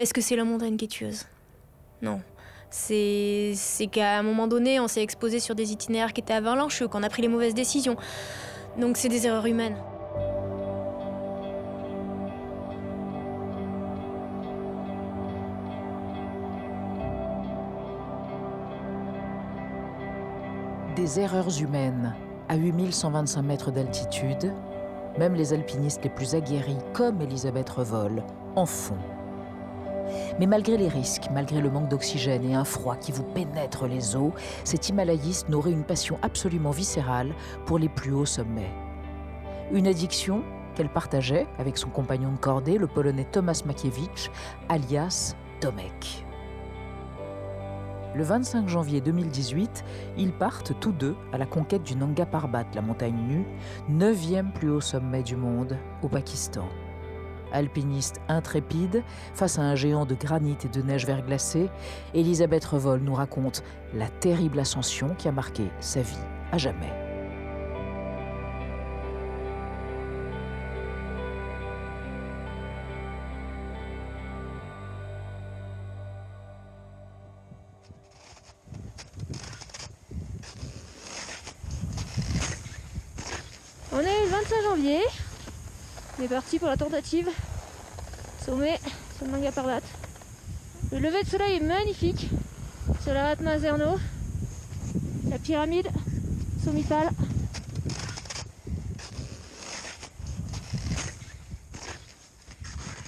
Est-ce que c'est la montagne qui est tueuse? Non. C'est qu'à un moment donné, on s'est exposé sur des itinéraires qui étaient avalancheux, qu'on a pris les mauvaises décisions. Donc c'est des erreurs humaines. Des erreurs humaines. À 8125 mètres d'altitude, même les alpinistes les plus aguerris, comme Elisabeth Revol, en font. Mais malgré les risques, malgré le manque d'oxygène et un froid qui vous pénètre les os, cet himalayiste n'aurait une passion absolument viscérale pour les plus hauts sommets. Une addiction qu'elle partageait avec son compagnon de cordée, le polonais Tomasz Makiewicz, alias Tomek. Le 25 janvier 2018, ils partent tous deux à la conquête du Nanga Parbat, la montagne nue, neuvième plus haut sommet du monde, au Pakistan. Alpiniste intrépide, face à un géant de granit et de neige verglacée, Elisabeth Revol nous raconte la terrible ascension qui a marqué sa vie à jamais. Est parti pour la tentative. Sommet sur le Nanga Parbat. Le lever de soleil est magnifique sur la Zerno. La pyramide sommitale.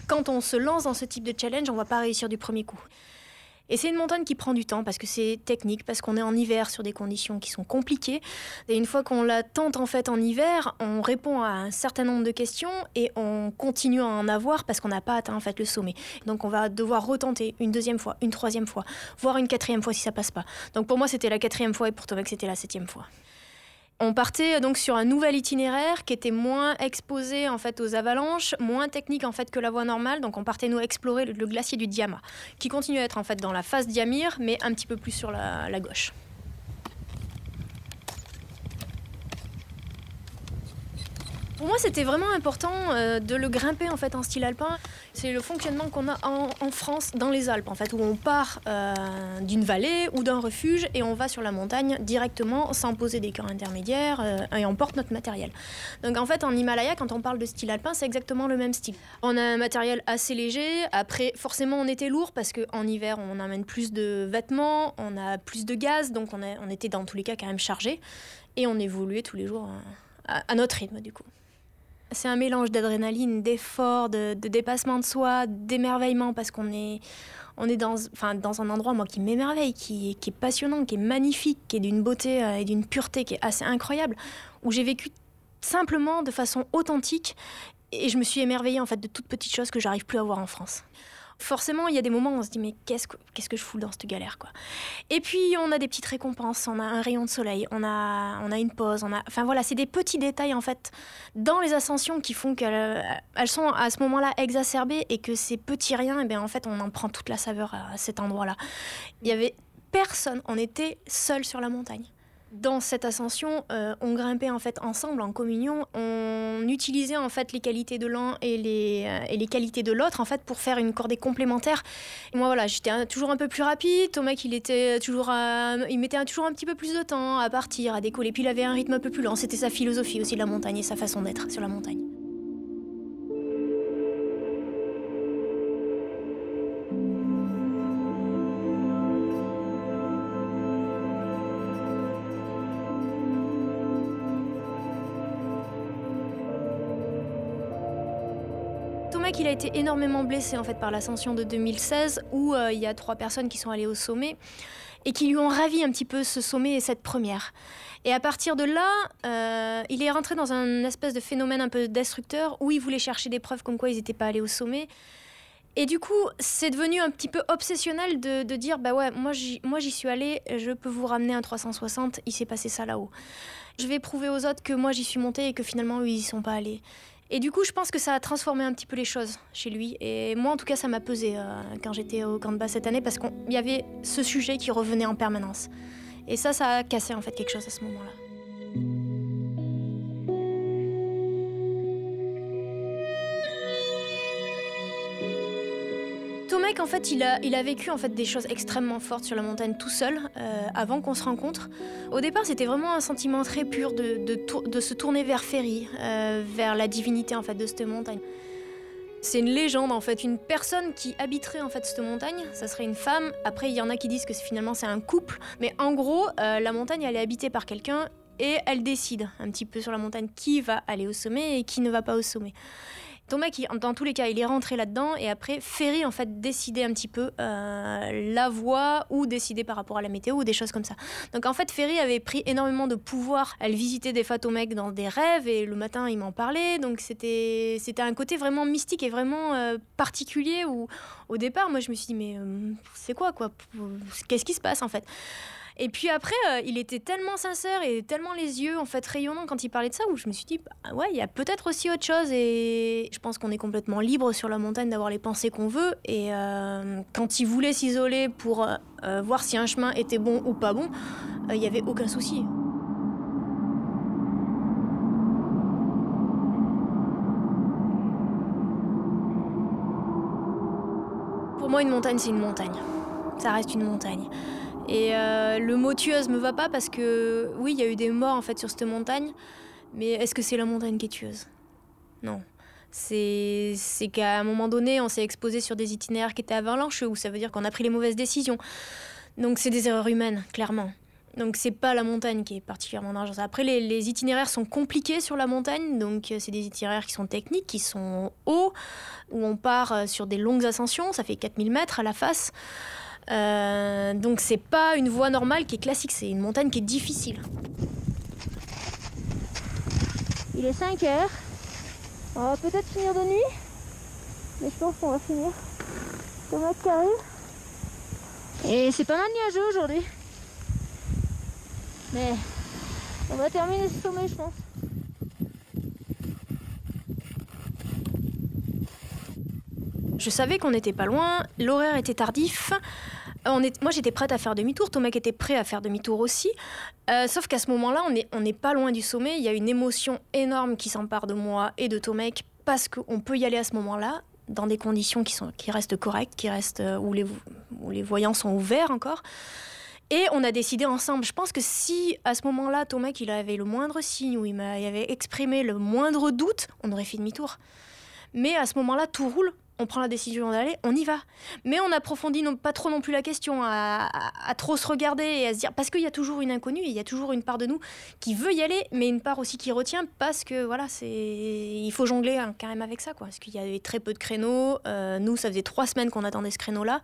Quand on se lance dans ce type de challenge, on va pas réussir du premier coup. Et c'est une montagne qui prend du temps parce que c'est technique, parce qu'on est en hiver sur des conditions qui sont compliquées. Et une fois qu'on la tente en fait en hiver, on répond à un certain nombre de questions et on continue à en avoir parce qu'on n'a pas atteint en fait le sommet. Donc on va devoir retenter une deuxième fois, une troisième fois, voire une quatrième fois si ça passe pas. Donc pour moi c'était la quatrième fois et pour Tomek c'était la septième fois. On partait donc sur un nouvel itinéraire qui était moins exposé en fait aux avalanches, moins technique en fait que la voie normale. Donc on partait nous explorer le, glacier du Diama, qui continue à être en fait dans la face Diamir, mais un petit peu plus sur la gauche. Pour moi, c'était vraiment important euh, de le grimper en fait en style alpin. C'est le fonctionnement qu'on a en, France dans les Alpes, en fait, où on part euh, d'une vallée ou d'un refuge et on va sur la montagne directement sans poser des camps intermédiaires euh, et on porte notre matériel. Donc en fait, en Himalaya, quand on parle de style alpin, c'est exactement le même style. On a un matériel assez léger. Après, forcément, on était lourd parce qu'en hiver, on amène plus de vêtements, on a plus de gaz, donc on, a, on était dans tous les cas quand même chargé et on évoluait tous les jours à notre rythme du coup. C'est un mélange d'adrénaline, d'effort, de, dépassement de soi, d'émerveillement parce qu'on est, on est dans, enfin, dans un endroit moi qui m'émerveille, qui, est passionnant, qui est magnifique, qui est d'une beauté et d'une pureté qui est assez incroyable, où j'ai vécu simplement de façon authentique et je me suis émerveillée en fait de toutes petites choses que j'arrive plus à voir en France forcément, il y a des moments où on se dit mais qu'est-ce que, qu'est-ce que je fous dans cette galère quoi. Et puis on a des petites récompenses, on a un rayon de soleil, on a, on a une pause, on a, enfin voilà, c'est des petits détails en fait dans les ascensions qui font qu'elles elles sont à ce moment-là exacerbées et que ces petits riens, et eh bien en fait on en prend toute la saveur à cet endroit-là. Il y avait personne, on était seul sur la montagne. Dans cette ascension, euh, on grimpait en fait ensemble, en communion. On utilisait en fait les qualités de l'un et les, euh, qualités de l'autre en fait pour faire une cordée complémentaire. Et moi voilà, j'étais toujours un peu plus rapide. Thomas, il était toujours, il mettait toujours un petit peu plus de temps à partir, à décoller. Puis il avait un rythme un peu plus lent. C'était sa philosophie aussi de la montagne et sa façon d'être sur la montagne. Il a été énormément blessé en fait par l'ascension de 2016 où euh, il y a trois personnes qui sont allées au sommet et qui lui ont ravi un petit peu ce sommet et cette première. Et à partir de là, euh, il est rentré dans un espèce de phénomène un peu destructeur où il voulait chercher des preuves comme quoi ils n'étaient pas allés au sommet. Et du coup, c'est devenu un petit peu obsessionnel de, dire bah ouais, moi j'y, suis allé, je peux vous ramener un 360, il s'est passé ça là-haut. Je vais prouver aux autres que moi j'y suis monté et que finalement ils y sont pas allés. Et du coup, je pense que ça a transformé un petit peu les choses chez lui. Et moi, en tout cas, ça m'a pesé euh, quand j'étais au de base cette année parce qu'il y avait ce sujet qui revenait en permanence. Et ça, ça a cassé en fait quelque chose à ce moment-là. Tomek, en fait, il a, vécu en fait des choses extrêmement fortes sur la montagne tout seul, euh, avant qu'on se rencontre. Au départ, c'était vraiment un sentiment très pur de se tourner vers Ferry, euh, vers la divinité en fait de cette montagne. C'est une légende en fait, une personne qui habiterait en fait cette montagne, ça serait une femme. Après, il y en a qui disent que finalement c'est un couple, mais en gros, euh, la montagne elle est habitée par quelqu'un et elle décide un petit peu sur la montagne qui va aller au sommet et qui ne va pas au sommet. Thomas, qui, dans tous les cas, il est rentré là-dedans et après, Ferry, en fait, décidait un petit peu euh, la voie ou décidait par rapport à la météo ou des choses comme ça. Donc, en fait, Ferry avait pris énormément de pouvoir. Elle visitait des Fatomecs dans des rêves et le matin, il m'en parlait. Donc, c'était, c'était un côté vraiment mystique et vraiment euh, particulier où, au départ, moi, je me suis dit, mais euh, c'est quoi, quoi? Qu'est-ce qui se passe, en fait? Et puis après, euh, il était tellement sincère et tellement les yeux en fait rayonnants quand il parlait de ça, où je me suis dit, bah, ouais, il y a peut-être aussi autre chose. Et je pense qu'on est complètement libre sur la montagne d'avoir les pensées qu'on veut. Et euh, quand il voulait s'isoler pour euh, voir si un chemin était bon ou pas bon, il n'y avait aucun souci. Pour moi, une montagne, c'est une montagne. Ça reste une montagne. Et euh, le mot tueuse me va pas parce que oui, il y a eu des morts en fait sur cette montagne, mais est-ce que c'est la montagne qui est tueuse? Non. C'est qu'à un moment donné, on s'est exposé sur des itinéraires qui étaient avalancheux, ou ça veut dire qu'on a pris les mauvaises décisions. Donc c'est des erreurs humaines, clairement. Donc c'est pas la montagne qui est particulièrement dangereuse. Après, les, les, itinéraires sont compliqués sur la montagne, donc euh, c'est des itinéraires qui sont techniques, qui sont hauts, où on part euh, sur des longues ascensions, ça fait 4000 mètres à la face. Euh, donc c'est pas une voie normale qui est classique, c'est une montagne qui est difficile. Il est 5 heures. On va peut-être finir de nuit, mais je pense qu'on va finir. Tomate qui arrive. Et c'est pas mal nuageux aujourd'hui. Mais on va terminer ce sommet, je pense. Je savais qu'on n'était pas loin, l'horaire était tardif. Moi, j'étais prête à faire demi-tour. Tomek était prêt à faire demi-tour aussi. Euh, sauf qu'à ce moment-là, on n'est pas loin du sommet. Il y a une émotion énorme qui s'empare de moi et de Tomek parce qu'on peut y aller à ce moment-là dans des conditions qui, restent correctes, euh, où, les, voyants sont ouverts encore. Et on a décidé ensemble. Je pense que si à ce moment-là, Tomek il avait le moindre signe ou il, il avait exprimé le moindre doute, on aurait fait demi-tour. Mais à ce moment-là, tout roule on prend la décision d'aller, on y va. Mais on approfondit non, pas trop non plus la question, à, trop se regarder et à se dire, parce qu'il y a toujours une inconnue, il y a toujours une part de nous qui veut y aller, mais une part aussi qui retient, parce que voilà, c'est, il faut jongler hein, quand même avec ça, quoi. Parce qu'il y avait très peu de créneaux. Euh, nous, ça faisait trois semaines qu'on attendait ce créneau-là.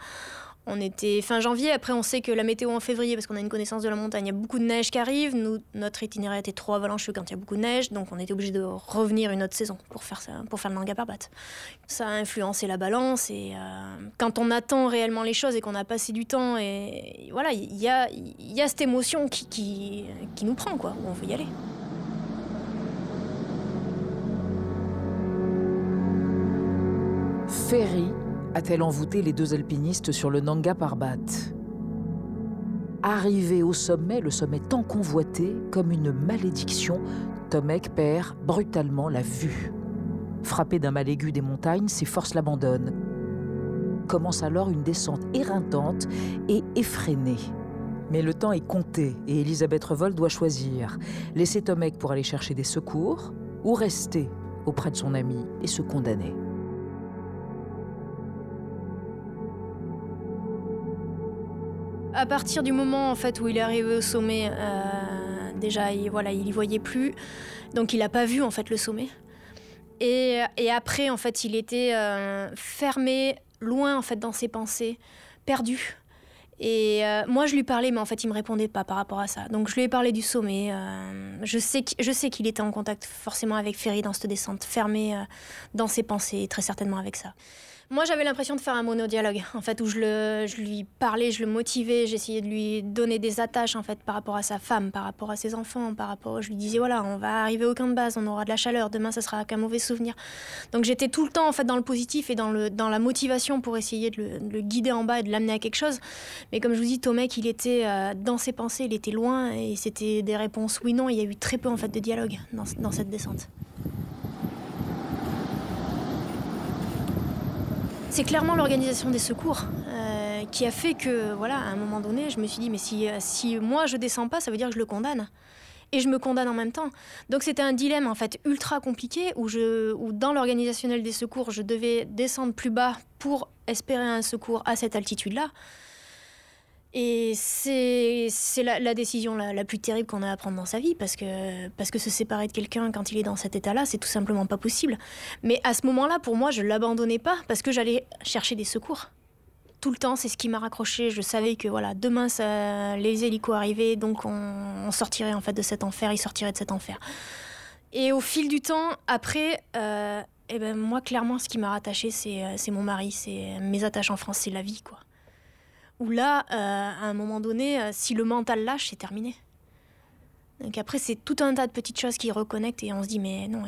On était fin janvier, après on sait que la météo en février, parce qu'on a une connaissance de la montagne, il y a beaucoup de neige qui arrive. Nous, notre itinéraire était trop avalancheux quand il y a beaucoup de neige, donc on était obligé de revenir une autre saison pour faire, ça, pour faire le manga. Ça a influencé la balance et euh, quand on attend réellement les choses et qu'on a passé du temps, et, voilà, il y a, y a cette émotion qui, qui, qui nous prend, quoi, où on veut y aller. Ferry a-t-elle envoûté les deux alpinistes sur le Nanga Parbat Arrivé au sommet, le sommet tant convoité, comme une malédiction, Tomek perd brutalement la vue. Frappé d'un mal aigu des montagnes, ses forces l'abandonnent. Commence alors une descente éreintante et effrénée. Mais le temps est compté et Elisabeth Revol doit choisir laisser Tomek pour aller chercher des secours ou rester auprès de son ami et se condamner. À partir du moment en fait où il est arrivé au sommet, euh, déjà il, voilà, il y voyait plus, donc il n'a pas vu en fait le sommet. Et, après en fait il était euh, fermé, loin en fait dans ses pensées, perdu. Et euh, moi je lui parlais, mais en fait il me répondait pas par rapport à ça. Donc je lui ai parlé du sommet. sais je sais qu'il était en contact forcément avec Ferry dans cette descente, fermé dans ses pensées, très certainement avec ça. Moi, j'avais l'impression de faire un monodialogue, en fait, où je, lui parlais, je le motivais, j'essayais de lui donner des attaches, en fait, par rapport à sa femme, par rapport à ses enfants, par rapport... Je lui disais, voilà, on va arriver au camp de base, on aura de la chaleur, demain, ça sera qu'un mauvais souvenir. Donc j'étais tout le temps, en fait, dans le positif et dans, la motivation pour essayer de le, guider en bas et de l'amener à quelque chose. Mais comme je vous dis, Tomek, il était euh, dans ses pensées, il était loin, et c'était des réponses oui-non. Il y a eu très peu, en fait, de dialogue dans cette descente. C'est clairement l'organisation des secours euh, qui a fait que, voilà, à un moment donné, je me suis dit, mais si, euh, si moi je descends pas, ça veut dire que je le condamne. Et je me condamne en même temps. Donc c'était un dilemme en fait ultra compliqué où, je, où dans l'organisationnel des secours, je devais descendre plus bas pour espérer un secours à cette altitude-là. Et c'est la, la, décision la, plus terrible qu'on a à prendre dans sa vie parce que, parce que se séparer de quelqu'un quand il est dans cet état-là, c'est tout simplement pas possible. Mais à ce moment-là, pour moi, je l'abandonnais pas parce que j'allais chercher des secours. Tout le temps, c'est ce qui m'a raccroché. Je savais que voilà, demain, les hélicos arrivaient, donc on, sortirait en fait de cet enfer, ils sortiraient de cet enfer. Et au fil du temps, après, euh, eh ben, moi, clairement, ce qui m'a rattaché, c'est mon mari, c'est mes attaches en France, c'est la vie, quoi où là, euh, à un moment donné, euh, si le mental lâche, c'est terminé. Donc après, c'est tout un tas de petites choses qui reconnectent et on se dit, mais non,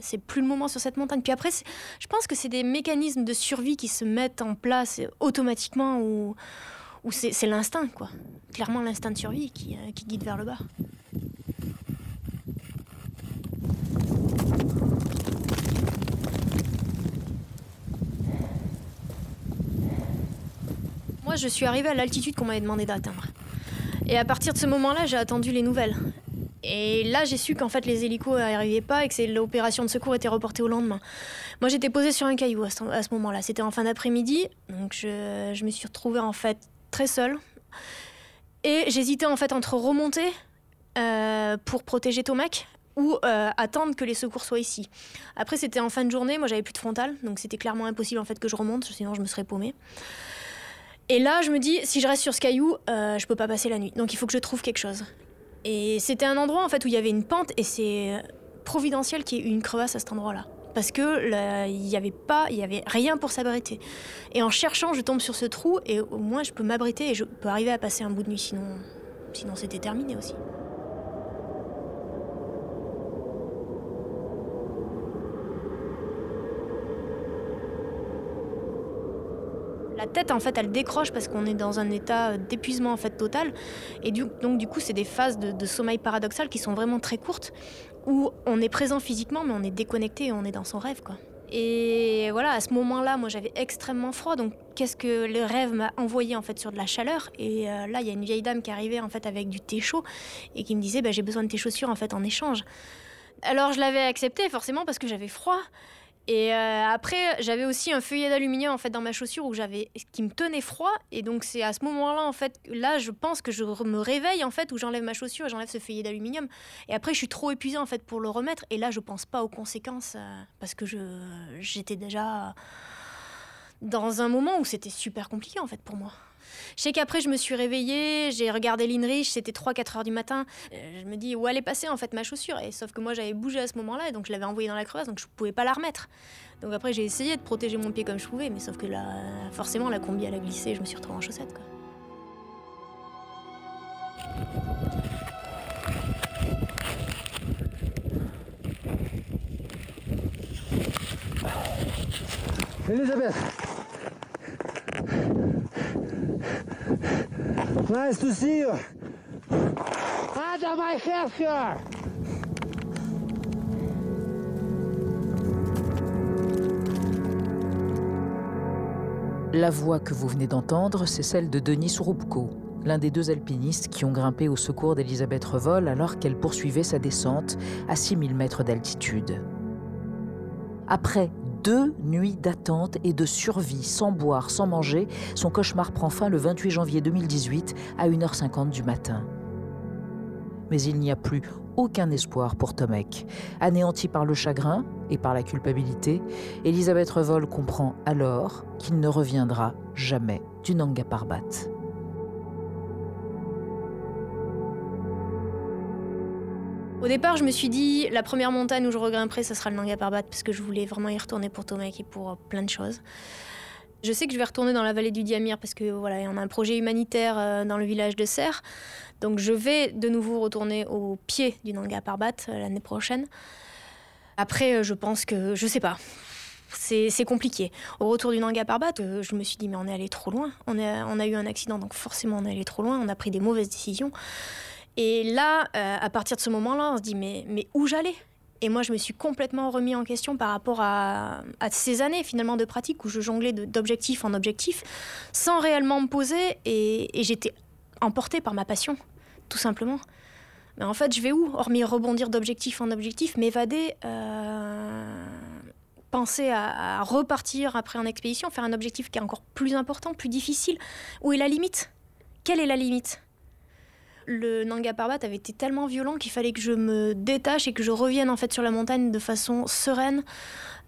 c'est plus le moment sur cette montagne. Puis après, je pense que c'est des mécanismes de survie qui se mettent en place automatiquement ou, c'est l'instinct, quoi. Clairement, l'instinct de survie qui, euh, qui guide vers le bas. Je suis arrivée à l'altitude qu'on m'avait demandé d'atteindre. Et à partir de ce moment-là, j'ai attendu les nouvelles. Et là, j'ai su qu'en fait, les hélicos n'arrivaient pas et que l'opération de secours était reportée au lendemain. Moi, j'étais posée sur un caillou à ce, moment-là. C'était en fin d'après-midi, donc je, je, me suis retrouvée en fait très seule. Et j'hésitais en fait entre remonter euh, pour protéger Tomac ou euh, attendre que les secours soient ici. Après, c'était en fin de journée. Moi, j'avais plus de frontal, donc c'était clairement impossible en fait que je remonte, sinon je me serais paumée. Et là, je me dis, si je reste sur ce caillou, euh, je peux pas passer la nuit. Donc il faut que je trouve quelque chose. Et c'était un endroit en fait où il y avait une pente et c'est providentiel qu'il y ait une crevasse à cet endroit-là. Parce que il n'y avait pas, il y avait rien pour s'abriter. Et en cherchant, je tombe sur ce trou et au moins je peux m'abriter et je peux arriver à passer un bout de nuit. Sinon, sinon c'était terminé aussi. La tête, en fait, elle décroche parce qu'on est dans un état d'épuisement en fait total. Et donc, du coup, c'est des phases de, de, sommeil paradoxal qui sont vraiment très courtes, où on est présent physiquement, mais on est déconnecté et on est dans son rêve, quoi. Et voilà, à ce moment-là, moi, j'avais extrêmement froid. Donc, qu'est-ce que le rêve m'a envoyé en fait sur de la chaleur? Et euh, là, il y a une vieille dame qui arrivait en fait avec du thé chaud et qui me disait, bah, j'ai besoin de tes chaussures en fait en échange. Alors, je l'avais accepté forcément parce que j'avais froid. Et euh, après, j'avais aussi un feuillet d'aluminium en fait dans ma chaussure où j'avais qui me tenait froid. Et donc c'est à ce moment-là en fait, là je pense que je me réveille en fait où j'enlève ma chaussure et j'enlève ce feuillet d'aluminium. Et après je suis trop épuisée en fait pour le remettre. Et là je pense pas aux conséquences euh, parce que je j'étais déjà dans un moment où c'était super compliqué en fait pour moi. Je sais qu'après, je me suis réveillée, j'ai regardé l'INRICH, c'était 3-4 heures du matin. Euh, je me dis, où elle est passée en fait ma chaussure? Et Sauf que moi, j'avais bougé à ce moment-là, et donc je l'avais envoyée dans la crevasse, donc je pouvais pas la remettre. Donc après, j'ai essayé de protéger mon pied comme je pouvais, mais sauf que là, forcément, la combi, elle a glissé, je me suis retrouvée en chaussettes. Quoi. Elisabeth Nice to see you. Under my head here. La voix que vous venez d'entendre, c'est celle de Denis Roubko, l'un des deux alpinistes qui ont grimpé au secours d'Elisabeth Revol alors qu'elle poursuivait sa descente à 6000 mètres d'altitude. Après deux nuits d'attente et de survie, sans boire, sans manger, son cauchemar prend fin le 28 janvier 2018 à 1h50 du matin. Mais il n'y a plus aucun espoir pour Tomek. Anéanti par le chagrin et par la culpabilité, Elisabeth Revol comprend alors qu'il ne reviendra jamais du Nanga Parbat. Au départ, je me suis dit, la première montagne où je regrimperai, ce sera le Nanga Parbat, parce que je voulais vraiment y retourner pour Tomek et pour plein de choses. Je sais que je vais retourner dans la vallée du Diamir parce que voilà, a un projet humanitaire dans le village de Serre. Donc je vais de nouveau retourner au pied du Nanga Parbat l'année prochaine. Après, je pense que je sais pas. C'est compliqué. Au retour du Nanga Parbat, je me suis dit mais on est allé trop loin. On a eu un accident, donc forcément on est allé trop loin. On a pris des mauvaises décisions. Et là, euh, à partir de ce moment-là, on se dit mais, où j'allais? Et moi, je me suis complètement remis en question par rapport à, ces années finalement de pratique où je jonglais d'objectif en objectif sans réellement me poser et, j'étais emportée par ma passion, tout simplement. Mais en fait, je vais où? Hormis rebondir d'objectif en objectif, m'évader, euh, penser à, repartir après en expédition, faire un objectif qui est encore plus important, plus difficile. Où est la limite? Quelle est la limite? Le Nanga Parbat avait été tellement violent qu'il fallait que je me détache et que je revienne en fait sur la montagne de façon sereine,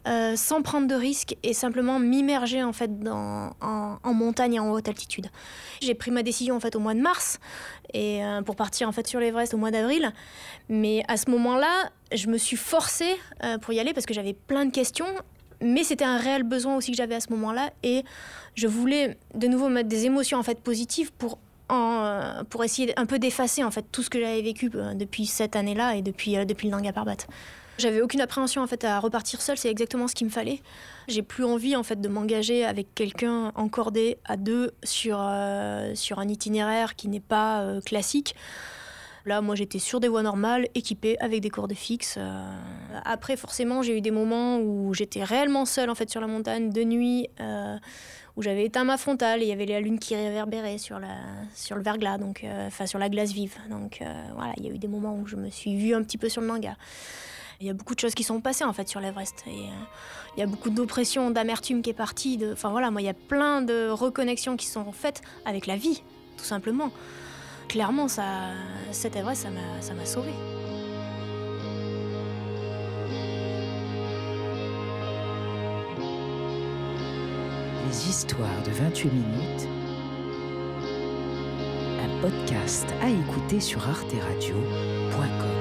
euh, sans prendre de risques et simplement m'immerger en fait dans, en, montagne et en haute altitude. J'ai pris ma décision en fait au mois de mars et euh, pour partir en fait sur l'Everest au mois d'avril, mais à ce moment-là, je me suis forcée euh, pour y aller parce que j'avais plein de questions mais c'était un réel besoin aussi que j'avais à ce moment-là et je voulais de nouveau mettre des émotions en fait positives pour euh, pour essayer un peu d'effacer en fait tout ce que j'avais vécu euh, depuis cette année-là et depuis, euh, depuis le Nanga Parbat. J'avais aucune appréhension en fait à repartir seule, c'est exactement ce qu'il me fallait. J'ai plus envie en fait de m'engager avec quelqu'un encordé à deux sur, sur un itinéraire qui n'est pas classique. Là, moi, j'étais sur des voies normales, équipées avec des cordes fixes. Après, forcément, j'ai eu des moments où j'étais réellement seule en fait sur la montagne de nuit où j'avais éteint ma frontale et il y avait la lune qui réverbérait sur, la, le verglas, donc, euh, enfin sur la glace vive. Donc euh, voilà, il y a eu des moments où je me suis vue un petit peu sur le manga. Il y a beaucoup de choses qui sont passées en fait sur l'Everest. Euh, il y a beaucoup d'oppression, d'amertume qui est partie. Enfin voilà, moi il y a plein de reconnexions qui sont faites avec la vie, tout simplement. Clairement, cet Everest, ça m'a sauvée. Les histoires de 28 minutes, un podcast à écouter sur arteradio.com.